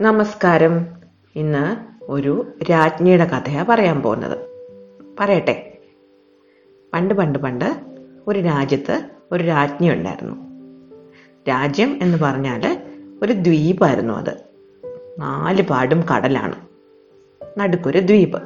നമസ്കാരം. ഇന്ന് ഒരു രാജ്ഞിയുടെ കഥയാണ് പറയാൻ പോകുന്നത്. പറയട്ടെ. പണ്ട് പണ്ട് പണ്ട് ഒരു രാജ്യത്ത് ഒരു രാജ്ഞി ഉണ്ടായിരുന്നു. രാജ്യം എന്ന് പറഞ്ഞാൽ ഒരു ദ്വീപായിരുന്നു അത്. നാല് പാടും കടലാണ്. നടുക്കൊരു ദ്വീപ്.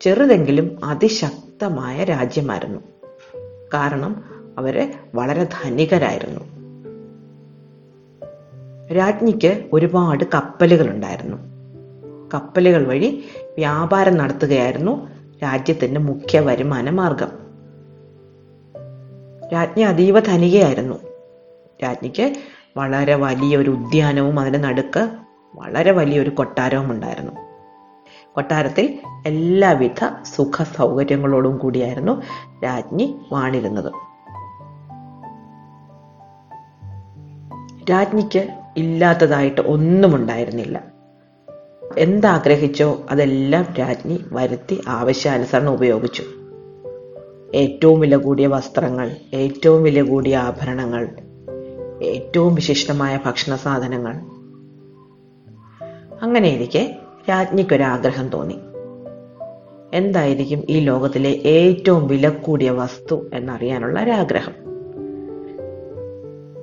ചെറുതെങ്കിലും അതിശക്തമായ രാജ്യമായിരുന്നു. കാരണം അവർ വളരെ ധനികരായിരുന്നു. രാജ്ഞിക്ക് ഒരുപാട് കപ്പലുകൾ ഉണ്ടായിരുന്നു കപ്പലുകൾ വഴി വ്യാപാരം നടത്തുകയായിരുന്നു രാജ്യത്തിന്റെ മുഖ്യ വരുമാന മാർഗം. രാജ്ഞി അതീവ ധനികയായിരുന്നു. രാജ്ഞിക്ക് വളരെ വലിയൊരു ഉദ്യാനവും അതിന്റെ നടുക്ക് വളരെ വലിയൊരു കൊട്ടാരവും ഉണ്ടായിരുന്നു. കൊട്ടാരത്തിൽ എല്ലാവിധ സുഖ സൗകര്യങ്ങളോടും കൂടിയായിരുന്നു രാജ്ഞി വാണിരുന്നത്. രാജ്ഞിക്ക് ഇല്ലാത്തതായിട്ട് ഒന്നും ഉണ്ടായിരുന്നില്ല. എന്താഗ്രഹിച്ചോ അതെല്ലാം രാജ്ഞി വരുത്തി ആവശ്യാനുസരണം ഉപയോഗിച്ചു. ഏറ്റവും വില കൂടിയ വസ്ത്രങ്ങൾ ഏറ്റവും വില കൂടിയ ആഭരണങ്ങൾ ഏറ്റവും വിശിഷ്ടമായ ഭക്ഷണ സാധനങ്ങൾ. അങ്ങനെയിരിക്കെ രാജ്ഞിക്കൊരാഗ്രഹം തോന്നി. എന്തായിരിക്കും ഈ ലോകത്തിലെ ഏറ്റവും വില കൂടിയ വസ്തു എന്നറിയാനുള്ള ഒരാഗ്രഹം.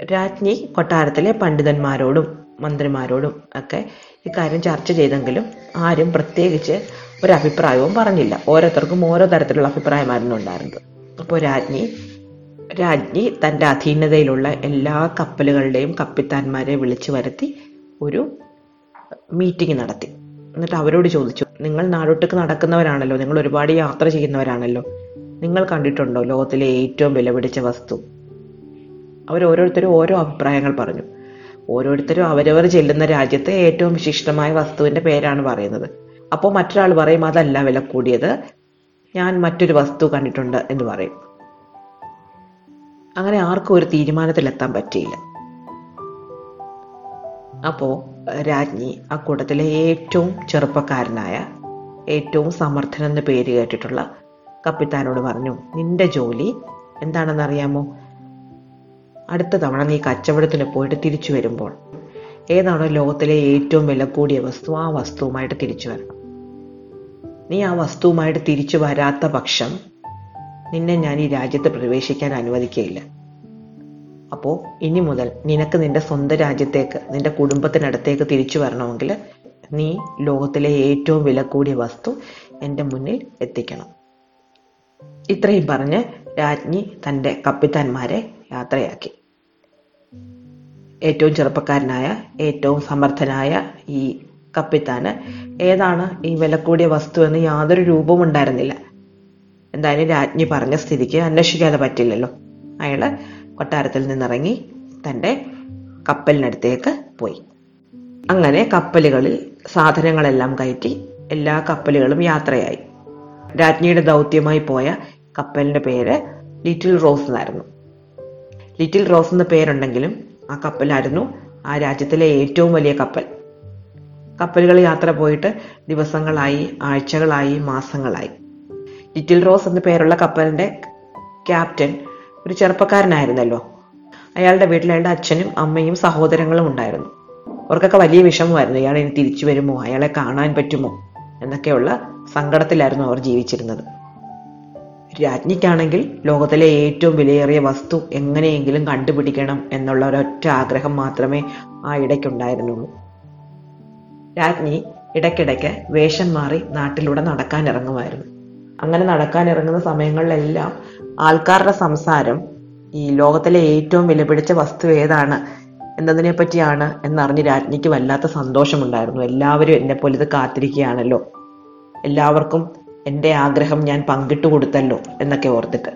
രാജ്ഞി കൊട്ടാരത്തിലെ പണ്ഡിതന്മാരോടും മന്ത്രിമാരോടും ഒക്കെ ഇക്കാര്യം ചർച്ച ചെയ്തെങ്കിലും ആരും പ്രത്യേകിച്ച് ഒരു അഭിപ്രായവും പറഞ്ഞില്ല. ഓരോരുത്തർക്കും ഓരോ തരത്തിലുള്ള അഭിപ്രായമായിരുന്നു ഉണ്ടായിരുന്നത്. അപ്പോൾ രാജ്ഞി രാജ്ഞി തന്റെ അധീനതയിലുള്ള എല്ലാ കപ്പലുകളുടെയും കപ്പിത്താന്മാരെ വിളിച്ചു വരുത്തി ഒരു മീറ്റിംഗ് നടത്തി. എന്നിട്ട് അവരോട് ചോദിച്ചു നിങ്ങൾ നാടൊട്ടുക്ക് നടക്കുന്നവരാണല്ലോ നിങ്ങൾ ഒരുപാട് യാത്ര ചെയ്യുന്നവരാണല്ലോ. നിങ്ങൾ കണ്ടിട്ടുണ്ടോ ലോകത്തിലെ ഏറ്റവും വിലപിടിച്ച വസ്തു? അവർ ഓരോരുത്തരും ഓരോ അഭിപ്രായങ്ങൾ പറഞ്ഞു. ഓരോരുത്തരും അവരവർ ചെല്ലുന്ന രാജ്യത്തെ ഏറ്റവും വിശിഷ്ടമായ വസ്തുവിന്റെ പേരാണ് പറയുന്നത്. അപ്പോൾ മറ്റൊരാൾ പറയും അതല്ല വില കൂടിയത്. ഞാൻ മറ്റൊരു വസ്തു കണ്ടിട്ടുണ്ട് എന്ന് പറയും. അങ്ങനെ ആർക്കും ഒരു തീരുമാനത്തിലെത്താൻ പറ്റിയില്ല. അപ്പോ രാജ്ഞി ആ കൂട്ടത്തിലെ ഏറ്റവും ചെറുപ്പക്കാരനായ ഏറ്റവും സമർത്ഥനെന്ന് പേര് കേട്ടിട്ടുള്ള കപ്പിത്താനോട് പറഞ്ഞു നിന്റെ ജോലി എന്താണെന്നറിയാമോ? അടുത്ത തവണ നീ കച്ചവടത്തിന് പോയിട്ട് തിരിച്ചു വരുമ്പോൾ ഏതാണോ ലോകത്തിലെ ഏറ്റവും വില കൂടിയ വസ്തു? ആ വസ്തുവുമായിട്ട് തിരിച്ചു വരണം. നീ ആ വസ്തുവുമായിട്ട് തിരിച്ചു വരാത്ത പക്ഷം നിന്നെ ഞാൻ ഈ രാജ്യത്ത് പ്രവേശിക്കാൻ അനുവദിക്കുകയില്ല. അപ്പോ ഇനി മുതൽ നിനക്ക് നിന്റെ സ്വന്തം രാജ്യത്തേക്ക് നിന്റെ കുടുംബത്തിനടുത്തേക്ക് തിരിച്ചു വരണമെങ്കിൽ നീ ലോകത്തിലെ ഏറ്റവും വില കൂടിയ വസ്തു എന്റെ മുന്നിൽ എത്തിക്കണം. ഇത്രയും പറഞ്ഞ് രാജ്ഞി തന്റെ കപ്പിത്താന്മാരെ യാത്രയാക്കി. ഏറ്റവും ചെറുപ്പക്കാരനായ ഏറ്റവും സമർത്ഥനായ ഈ കപ്പിത്താന് ഏതാണ് ഈ വില കൂടിയ വസ്തു എന്ന് യാതൊരു രൂപവും ഉണ്ടായിരുന്നില്ല. എന്തായാലും രാജ്ഞി പറഞ്ഞ സ്ഥിതിക്ക് അന്വേഷിക്കാതെ പറ്റില്ലല്ലോ. അയാൾ കൊട്ടാരത്തിൽ നിന്നിറങ്ങി തന്റെ കപ്പലിനടുത്തേക്ക് പോയി. അങ്ങനെ കപ്പലുകളിൽ സാധനങ്ങളെല്ലാം കയറ്റി എല്ലാ കപ്പലുകളും യാത്രയായി. രാജ്ഞിയുടെ ദൗത്യമായി പോയ കപ്പലിന്റെ പേര് ലിറ്റിൽ റോസ് എന്നായിരുന്നു. ലിറ്റിൽ റോസ് എന്ന പേരുണ്ടെങ്കിലും ആ കപ്പലായിരുന്നു ആ രാജ്യത്തിലെ ഏറ്റവും വലിയ കപ്പൽ. കപ്പലുകൾ യാത്ര പോയിട്ട് ദിവസങ്ങളായി ആഴ്ചകളായി മാസങ്ങളായി. ലിറ്റിൽ റോസ് എന്ന പേരുള്ള കപ്പലിന്റെ ക്യാപ്റ്റൻ ഒരു ചെറുപ്പക്കാരനായിരുന്നല്ലോ. അയാളുടെ വീട്ടിൽ അയാളുടെ അച്ഛനും അമ്മയും സഹോദരങ്ങളും ഉണ്ടായിരുന്നു. അവർക്കൊക്കെ വലിയ വിഷമമായിരുന്നു ഇയാൾ ഇനി തിരിച്ചു വരുമോ? അയാളെ കാണാൻ പറ്റുമോ? എന്നൊക്കെയുള്ള സങ്കടത്തിലായിരുന്നു അവർ ജീവിച്ചിരുന്നത്. രാജ്ഞിക്കാണെങ്കിൽ ലോകത്തിലെ ഏറ്റവും വിലയേറിയ വസ്തു എങ്ങനെയെങ്കിലും കണ്ടുപിടിക്കണം എന്നുള്ള ഒരൊറ്റ ആഗ്രഹം മാത്രമേ ആ ഇടയ്ക്കുണ്ടായിരുന്നുള്ളൂ. രാജ്ഞി ഇടയ്ക്കിടയ്ക്ക് വേഷം മാറി നാട്ടിലൂടെ നടക്കാൻ ഇറങ്ങുമായിരുന്നു അങ്ങനെ നടക്കാൻ ഇറങ്ങുന്ന സമയങ്ങളിലെല്ലാം ആൾക്കാരുടെ സംസാരം ഈ ലോകത്തിലെ ഏറ്റവും വിലപിടിച്ച വസ്തു ഏതാണ് എന്നതിനെ പറ്റിയാണ് എന്നറിഞ്ഞ് രാജ്ഞിക്ക് വല്ലാത്ത സന്തോഷമുണ്ടായിരുന്നു. എല്ലാവരും എന്നെ പോലെ ഇത് കാത്തിരിക്കുകയാണല്ലോ. എല്ലാവർക്കും എന്റെ ആഗ്രഹം ഞാൻ പങ്കിട്ടു കൊടുത്തല്ലോ എന്നൊക്കെ ഓർത്തിട്ട്.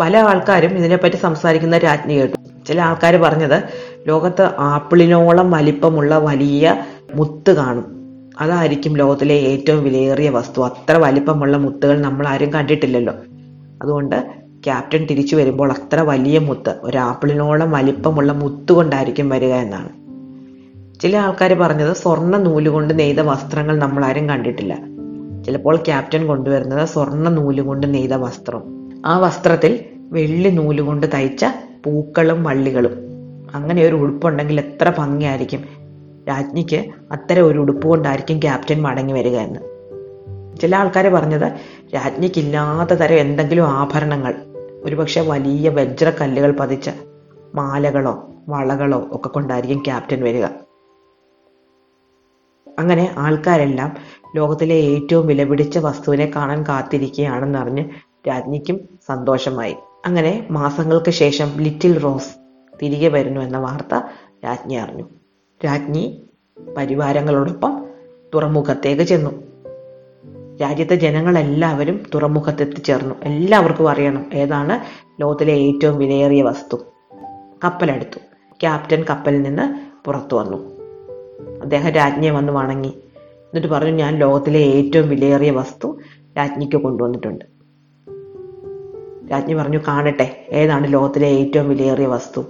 പല ആൾക്കാരും ഇതിനെപ്പറ്റി സംസാരിക്കുന്ന രാജ്ഞി കേട്ടു. ചില ആൾക്കാർ പറഞ്ഞത് ലോകത്ത് ആപ്പിളിനോളം വലിപ്പമുള്ള വലിയ മുത്ത് കാണും. അതായിരിക്കും ലോകത്തിലെ ഏറ്റവും വിലയേറിയ വസ്തു. അത്ര വലിപ്പമുള്ള മുത്തുകൾ നമ്മൾ ആരും കണ്ടിട്ടില്ലല്ലോ. അതുകൊണ്ട് ക്യാപ്റ്റൻ തിരിച്ചു വരുമ്പോൾ അത്ര വലിയ മുത്ത് ഒരു ആപ്പിളിനോളം വലിപ്പമുള്ള മുത്ത് കൊണ്ടായിരിക്കും വരിക എന്നാണ്. ചില ആൾക്കാർ പറഞ്ഞത് സ്വർണ നൂലുകൊണ്ട് നെയ്ത വസ്ത്രങ്ങൾ നമ്മൾ ആരും കണ്ടിട്ടില്ല. ചിലപ്പോൾ ക്യാപ്റ്റൻ കൊണ്ടുവരുന്നത് സ്വർണ നൂലുകൊണ്ട് നെയ്ത വസ്ത്രം. ആ വസ്ത്രത്തിൽ വെള്ളി നൂലുകൊണ്ട് തയ്ച്ച പൂക്കളും വള്ളികളും. അങ്ങനെ ഒരു ഉടുപ്പുണ്ടെങ്കിൽ എത്ര ഭംഗിയായിരിക്കും. രാജ്ഞിക്ക് അത്തരം ഒരു ഉടുപ്പ് കൊണ്ടായിരിക്കും ക്യാപ്റ്റൻ മടങ്ങി വരിക എന്ന്. ചില ആൾക്കാർ പറഞ്ഞത് രാജ്ഞിക്കില്ലാത്ത തരം എന്തെങ്കിലും ആഭരണങ്ങൾ ഒരുപക്ഷെ വലിയ വജ്രക്കല്ലുകൾ പതിച്ച മാലകളോ വളകളോ ഒക്കെ കൊണ്ടായിരിക്കും ക്യാപ്റ്റൻ വരിക. അങ്ങനെ ആൾക്കാരെല്ലാം ലോകത്തിലെ ഏറ്റവും വിലപിടിച്ച വസ്തുവിനെ കാണാൻ കാത്തിരിക്കുകയാണെന്നറിഞ്ഞ് രാജ്ഞിക്കും സന്തോഷമായി. അങ്ങനെ മാസങ്ങൾക്ക് ശേഷം ലിറ്റിൽ റോസ് തിരികെ വരുന്നു എന്ന വാർത്ത രാജ്ഞി അറിഞ്ഞു. രാജ്ഞി പരിവാരങ്ങളോടൊപ്പം തുറമുഖത്തേക്ക് ചെന്നു. രാജ്യത്തെ ജനങ്ങളെല്ലാവരും തുറമുഖത്തെത്തിച്ചേർന്നു. എല്ലാവർക്കും അറിയണം ഏതാണ് ലോകത്തിലെ ഏറ്റവും വിലയേറിയ വസ്തു. കപ്പലെടുത്തു. ക്യാപ്റ്റൻ കപ്പലിൽ നിന്ന് പുറത്തു വന്നു. അദ്ദേഹം രാജ്ഞിയെ വന്ന് വണങ്ങി. എന്നിട്ട് പറഞ്ഞു ഞാൻ ലോകത്തിലെ ഏറ്റവും വിലയേറിയ വസ്തു രാജ്ഞിക്ക് കൊണ്ടുവന്നിട്ടുണ്ട്. രാജ്ഞി പറഞ്ഞു കാണട്ടെ ഏതാണ് ലോകത്തിലെ ഏറ്റവും വിലയേറിയ വസ്തു?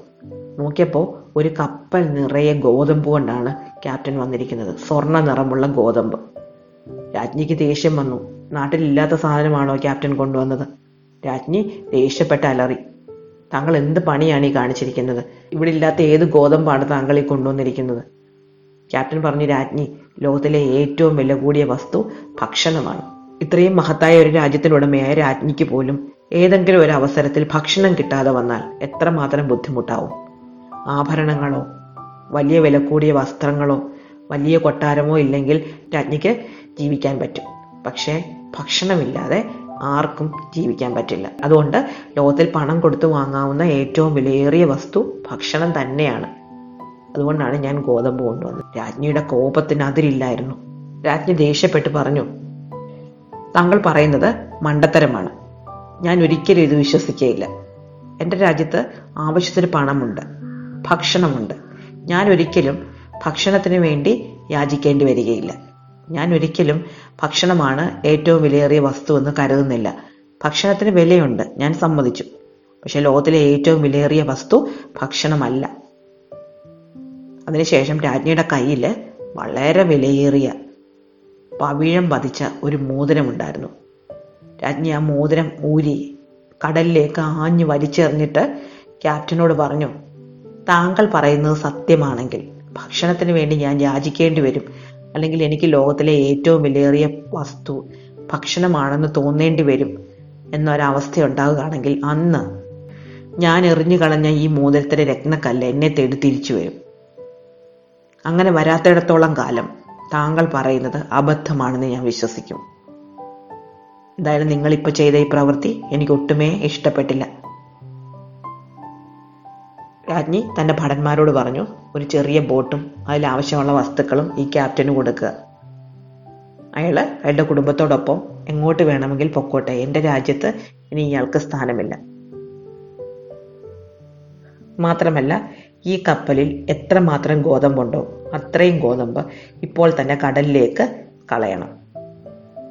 നോക്കിയപ്പോൾ ഒരു കപ്പൽ നിറയെ ഗോതമ്പ് കൊണ്ടാണ് ക്യാപ്റ്റൻ വന്നിരിക്കുന്നത്. സ്വർണ നിറമുള്ള ഗോതമ്പ്. രാജ്ഞിക്ക് ദേഷ്യം വന്നു. നാട്ടിലില്ലാത്ത സാധനമാണോ ക്യാപ്റ്റൻ കൊണ്ടുവന്നത്? രാജ്ഞി ദേഷ്യപ്പെട്ട അലറി. താങ്കൾ എന്ത് പണിയാണ് ഈ കാണിച്ചിരിക്കുന്നത്? ഇവിടെ ഇല്ലാത്ത ഏത് ഗോതമ്പാണ് താങ്കൾ ഈ കൊണ്ടുവന്നിരിക്കുന്നത്? ക്യാപ്റ്റൻ പറഞ്ഞു രാജ്ഞി ലോകത്തിലെ ഏറ്റവും വില കൂടിയ വസ്തു ഭക്ഷണമാണ്. ഇത്രയും മഹത്തായ ഒരു രാജ്യത്തിനുടമയായ രാജ്ഞിക്ക് പോലും ഏതെങ്കിലും ഒരു അവസരത്തിൽ ഭക്ഷണം കിട്ടാതെ വന്നാൽ എത്രമാത്രം ബുദ്ധിമുട്ടാവും. ആഭരണങ്ങളോ വലിയ വില കൂടിയ വസ്ത്രങ്ങളോ വലിയ കൊട്ടാരമോ ഇല്ലെങ്കിൽ രാജ്ഞിക്ക് ജീവിക്കാൻ പറ്റും. പക്ഷേ ഭക്ഷണമില്ലാതെ ആർക്കും ജീവിക്കാൻ പറ്റില്ല. അതുകൊണ്ട് ലോകത്തിൽ പണം കൊടുത്തു വാങ്ങാവുന്ന ഏറ്റവും വിലയേറിയ വസ്തു ഭക്ഷണം തന്നെയാണ്. അതുകൊണ്ടാണ് ഞാൻ ഗോതമ്പ് കൊണ്ടുവന്നത്. രാജ്ഞിയുടെ കോപത്തിന് അതിരില്ലായിരുന്നു. രാജ്ഞി ദേഷ്യപ്പെട്ട് പറഞ്ഞു താങ്കൾ പറയുന്നത് മണ്ടത്തരമാണ്. ഞാൻ ഒരിക്കലും ഇത് വിശ്വസിക്കുകയില്ല എന്റെ രാജ്യത്ത് ആവശ്യത്തിന് പണമുണ്ട് ഭക്ഷണമുണ്ട്. ഞാൻ ഒരിക്കലും ഭക്ഷണത്തിന് വേണ്ടി യാചിക്കേണ്ടി വരികയില്ല. ഞാൻ ഒരിക്കലും ഭക്ഷണമാണ് ഏറ്റവും വിലയേറിയ വസ്തു എന്ന് കരുതുന്നില്ല. ഭക്ഷണത്തിന് വിലയുണ്ട് ഞാൻ സമ്മതിച്ചു. പക്ഷെ ലോകത്തിലെ ഏറ്റവും വിലയേറിയ വസ്തു ഭക്ഷണമല്ല. അതിനുശേഷം രാജ്ഞിയുടെ കയ്യിൽ വളരെ വിലയേറിയ പവിഴം പതിച്ച ഒരു മോതിരമുണ്ടായിരുന്നു. രാജ്ഞി ആ മോതിരം ഊരി കടലിലേക്ക് ആഞ്ഞു വലിച്ചെറിഞ്ഞിട്ട് ക്യാപ്റ്റനോട് പറഞ്ഞു താങ്കൾ പറയുന്നത് സത്യമാണെങ്കിൽ ഭക്ഷണത്തിന് വേണ്ടി ഞാൻ യാചിക്കേണ്ടി വരും. അല്ലെങ്കിൽ എനിക്ക് ലോകത്തിലെ ഏറ്റവും വിലയേറിയ വസ്തു ഭക്ഷണമാണെന്ന് തോന്നേണ്ടി വരും എന്നൊരവസ്ഥ ഉണ്ടാവുകയാണെങ്കിൽ അന്ന് ഞാൻ എറിഞ്ഞു കളഞ്ഞ ഈ മോതിരത്തിലെ രത്നക്കല്ല് എന്നെ തേടി തിരിച്ചു വരും. അങ്ങനെ വരാത്തിടത്തോളം കാലം താങ്കൾ പറയുന്നത് അബദ്ധമാണെന്ന് ഞാൻ വിശ്വസിക്കും. എന്തായാലും നിങ്ങളിപ്പോൾ ചെയ്ത ഈ പ്രവൃത്തി എനിക്ക് ഒട്ടുമേ ഇഷ്ടപ്പെട്ടില്ല. രാജ്ഞി തന്റെ ഭടന്മാരോട് പറഞ്ഞു ഒരു ചെറിയ ബോട്ടും അതിൽ ആവശ്യമുള്ള വസ്തുക്കളും ഈ ക്യാപ്റ്റന് കൊടുക്കുക. അയാൾ അയാളുടെ കുടുംബത്തോടൊപ്പം എങ്ങോട്ട് വേണമെങ്കിൽ പൊക്കോട്ടെ എന്റെ രാജ്യത്ത് ഇനി ഇയാൾക്ക് സ്ഥാനമില്ല. മാത്രമല്ല ഈ കപ്പലിൽ എത്രമാത്രം ഗോതമ്പുണ്ടോ അത്രയും ഗോതമ്പ് ഇപ്പോൾ തന്നെ കടലിലേക്ക് കളയണം.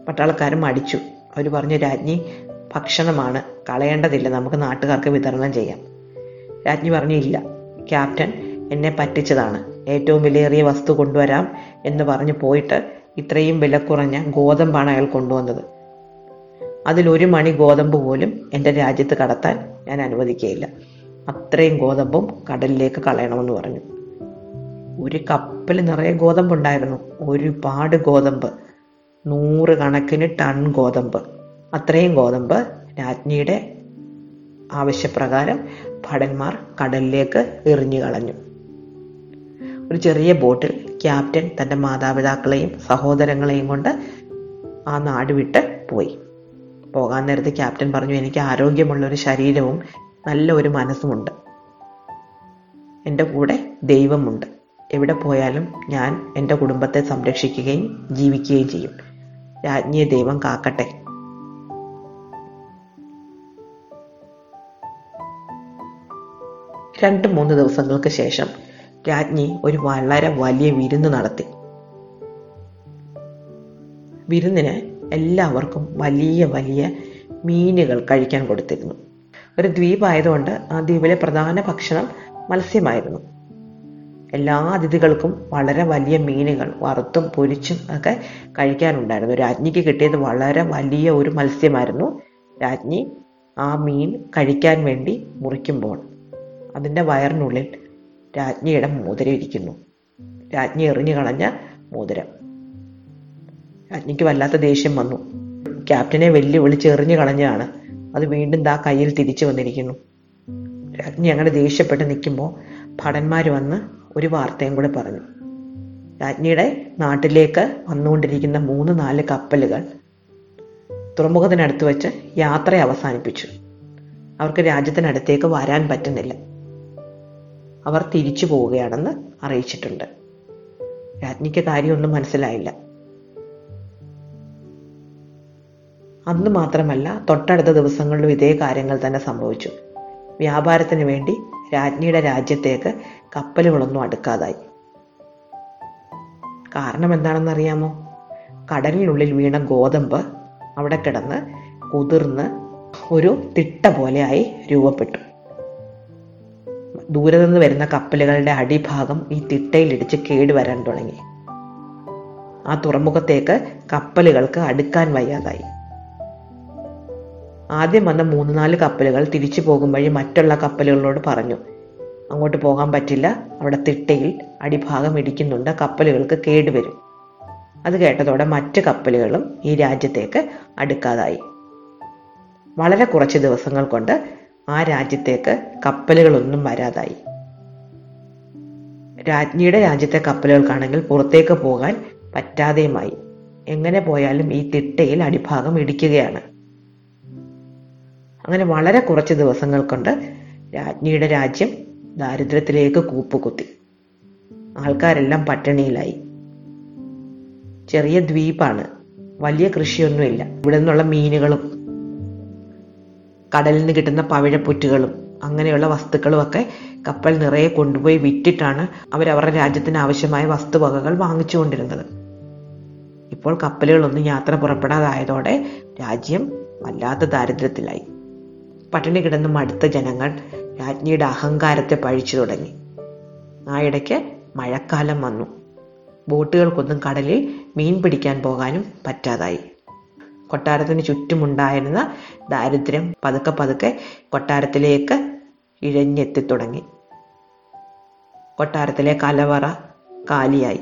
പട്ടാളക്കാരും അടിച്ചു അവർ പറഞ്ഞു രാജ്ഞി ഭക്ഷണമാണ്. കളയേണ്ടതില്ല. നമുക്ക് നാട്ടുകാർക്ക് വിതരണം ചെയ്യാം. രാജ്ഞി പറഞ്ഞു ഇല്ല. ക്യാപ്റ്റൻ എന്നെ പറ്റിച്ചതാണ്. ഏറ്റവും വിലയേറിയ വസ്തു കൊണ്ടുവരാം എന്ന് പറഞ്ഞു പോയിട്ട് ഇത്രയും വില കുറഞ്ഞ ഗോതമ്പാണ് അയാൾ കൊണ്ടുവന്നത്. അതിലൊരു മണി ഗോതമ്പ് പോലും എന്റെ രാജ്യത്ത് കടത്താൻ ഞാൻ അനുവദിക്കുകയില്ല അത്രയും ഗോതമ്പും കടലിലേക്ക് കളയണമെന്ന് പറഞ്ഞു. ഒരു കപ്പൽ നിറയെ ഗോതമ്പുണ്ടായിരുന്നു. ഒരുപാട് ഗോതമ്പ്. നൂറ് കണക്കിന് ടൺ ഗോതമ്പ്. അത്രയും ഗോതമ്പ് രാജ്ഞിയുടെ ആവശ്യപ്രകാരം ഭടന്മാർ കടലിലേക്ക് എറിഞ്ഞു കളഞ്ഞു. ഒരു ചെറിയ ബോട്ടിൽ ക്യാപ്റ്റൻ തന്റെ മാതാപിതാക്കളെയും സഹോദരങ്ങളെയും കൊണ്ട് ആ നാട് വിട്ട് പോയി. പോകാൻ നേരത്ത് ക്യാപ്റ്റൻ പറഞ്ഞു എനിക്ക് ആരോഗ്യമുള്ള ഒരു ശരീരവും നല്ല ഒരു മനസ്സുമുണ്ട്. എന്റെ കൂടെ ദൈവമുണ്ട്. എവിടെ പോയാലും ഞാൻ എന്റെ കുടുംബത്തെ സംരക്ഷിക്കുകയും ജീവിക്കുകയും ചെയ്യും. രാജ്ഞിയെ ദൈവം കാക്കട്ടെ. രണ്ട് മൂന്ന് ദിവസങ്ങൾക്ക് ശേഷം രാജ്ഞി ഒരു വളരെ വലിയ വിരുന്ന് നടത്തി. വിരുന്നിന് എല്ലാവർക്കും വലിയ വലിയ മീനുകൾ കഴിക്കാൻ കൊടുത്തിരുന്നു. ഒരു ദ്വീപായതുകൊണ്ട് ആ ദ്വീപിലെ പ്രധാന ഭക്ഷണം മത്സ്യമായിരുന്നു. എല്ലാ അതിഥികൾക്കും വളരെ വലിയ മീനുകൾ വറുത്തും പൊരിച്ചും ഒക്കെ കഴിക്കാനുണ്ടായിരുന്നു. രാജ്ഞിക്ക് കിട്ടിയത് വളരെ വലിയ ഒരു മത്സ്യമായിരുന്നു. രാജ്ഞി ആ മീൻ കഴിക്കാൻ വേണ്ടി മുറിക്കുമ്പോൾ അതിന്റെ വയറിനുള്ളിൽ രാജ്ഞിയുടെ മോതിരം ഇരിക്കുന്നു. രാജ്ഞി എറിഞ്ഞു കളഞ്ഞ മോതിരം. രാജ്ഞിക്ക് വല്ലാത്ത ദേഷ്യം വന്നു. ക്യാപ്റ്റനെ വെല്ലുവിളിച്ച് എറിഞ്ഞു കളഞ്ഞതാണ്. അത് വീണ്ടും ദാ കയ്യിൽ തിരിച്ചു വന്നിരിക്കുന്നു. രാജ്ഞി അങ്ങനെ ദേഷ്യപ്പെട്ട് നിൽക്കുമ്പോൾ ഭടന്മാർ വന്ന് ഒരു വാർത്തയും കൂടെ പറഞ്ഞു. രാജ്ഞിയുടെ നാട്ടിലേക്ക് വന്നുകൊണ്ടിരിക്കുന്ന മൂന്ന് നാല് കപ്പലുകൾ തുറമുഖത്തിനടുത്ത് വെച്ച് യാത്ര അവസാനിപ്പിച്ചു. അവർക്ക് രാജ്യത്തിനടുത്തേക്ക് വരാൻ പറ്റുന്നില്ല. അവർ തിരിച്ചു പോവുകയാണെന്ന് അറിയിച്ചിട്ടുണ്ട്. രാജ്ഞിക്ക് കാര്യമൊന്നും മനസ്സിലായില്ല. അന്ന് മാത്രമല്ല തൊട്ടടുത്ത ദിവസങ്ങളിലും ഇതേ കാര്യങ്ങൾ തന്നെ സംഭവിച്ചു. വ്യാപാരത്തിന് വേണ്ടി രാജ്ഞിയുടെ രാജ്യത്തേക്ക് കപ്പലുകളൊന്നും അടുക്കാതായി. കാരണം എന്താണെന്നറിയാമോ കടലിനുള്ളിൽ വീണ ഗോതമ്പ് അവിടെ കിടന്ന് കുതിർന്ന് ഒരു തിട്ട പോലെയായി രൂപപ്പെട്ടു. ദൂരെ നിന്ന് വരുന്ന കപ്പലുകളുടെ അടിഭാഗം ഈ തിട്ടയിലിടിച്ച് കേടുവരാൻ തുടങ്ങി. ആ തുറമുഖത്തേക്ക് കപ്പലുകൾക്ക് അടുക്കാൻ വയ്യാതായി. ആദ്യം വന്ന മൂന്ന് നാല് കപ്പലുകൾ തിരിച്ചു പോകും വഴി മറ്റുള്ള കപ്പലുകളോട് പറഞ്ഞു. അങ്ങോട്ട് പോകാൻ പറ്റില്ല. അവിടെ തിട്ടയിൽ അടിഭാഗം ഇടിക്കുന്നുണ്ട്. കപ്പലുകൾക്ക് കേടുവരും. അത് കേട്ടതോടെ മറ്റ് കപ്പലുകളും ഈ രാജ്യത്തേക്ക് അടുക്കാതായി. വളരെ കുറച്ച് ദിവസങ്ങൾ കൊണ്ട് ആ രാജ്യത്തേക്ക് കപ്പലുകളൊന്നും വരാതായി. രാജ്ഞിയുടെ രാജ്യത്തെ കപ്പലുകൾക്കാണെങ്കിൽ പുറത്തേക്ക് പോകാൻ പറ്റാതെയുമായി. എങ്ങനെ പോയാലും ഈ തിട്ടയിൽ അടിഭാഗം ഇടിക്കുകയാണ്. അങ്ങനെ വളരെ കുറച്ച് ദിവസങ്ങൾ കൊണ്ട് രാജ്ഞിയുടെ രാജ്യം ദാരിദ്ര്യത്തിലേക്ക് കൂപ്പുകുത്തി. ആൾക്കാരെല്ലാം പട്ടിണിയിലായി. ചെറിയ ദ്വീപാണ്. വലിയ കൃഷിയൊന്നുമില്ല. ഇവിടെ നിന്നുള്ള മീനുകളും കടലിൽ നിന്ന് കിട്ടുന്ന പവിഴപ്പുറ്റുകളും അങ്ങനെയുള്ള വസ്തുക്കളും ഒക്കെ കപ്പൽ നിറയെ കൊണ്ടുപോയി വിറ്റിട്ടാണ് അവർ അവരുടെ രാജ്യത്തിന് ആവശ്യമായ വസ്തുവകകൾ വാങ്ങിച്ചുകൊണ്ടിരുന്നത്. ഇപ്പോൾ കപ്പലുകളൊന്നും യാത്ര പുറപ്പെടാതായതോടെ രാജ്യം വല്ലാത്ത ദാരിദ്ര്യത്തിലായി. പട്ടിണി കിടന്ന് മടുത്ത ജനങ്ങൾ രാജ്ഞിയുടെ അഹങ്കാരത്തെ പഴിച്ചു തുടങ്ങി. ആ ഇടയ്ക്ക് മഴക്കാലം വന്നു. ബോട്ടുകൾക്കൊന്നും കടലിൽ മീൻ പിടിക്കാൻ പോകാനും പറ്റാതായി. കൊട്ടാരത്തിന് ചുറ്റുമുണ്ടായിരുന്ന ദാരിദ്ര്യം പതുക്കെ പതുക്കെ കൊട്ടാരത്തിലേക്ക് ഇഴഞ്ഞെത്തി തുടങ്ങി. കൊട്ടാരത്തിലെ കലവറ കാലിയായി.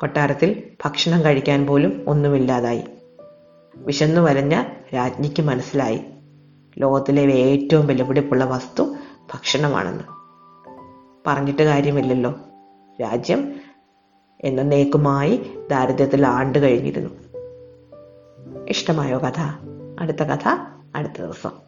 കൊട്ടാരത്തിൽ ഭക്ഷണം കഴിക്കാൻ പോലും ഒന്നുമില്ലാതായി. വിശന്നു വരഞ്ഞ രാജ്ഞിക്ക് മനസ്സിലായി. ലോകത്തിലെ ഏറ്റവും വിലപിടിപ്പുള്ള വസ്തു ഭക്ഷണമാണെന്ന്. പറഞ്ഞിട്ട് കാര്യമില്ലല്ലോ. രാജ്യം എന്നേക്കുമായി ദാരിദ്ര്യത്തിൽ ആണ്ടു കഴിഞ്ഞിരുന്നു. ഇഷ്ടമായോ കഥ? അടുത്ത കഥ അടുത്ത ദിവസം.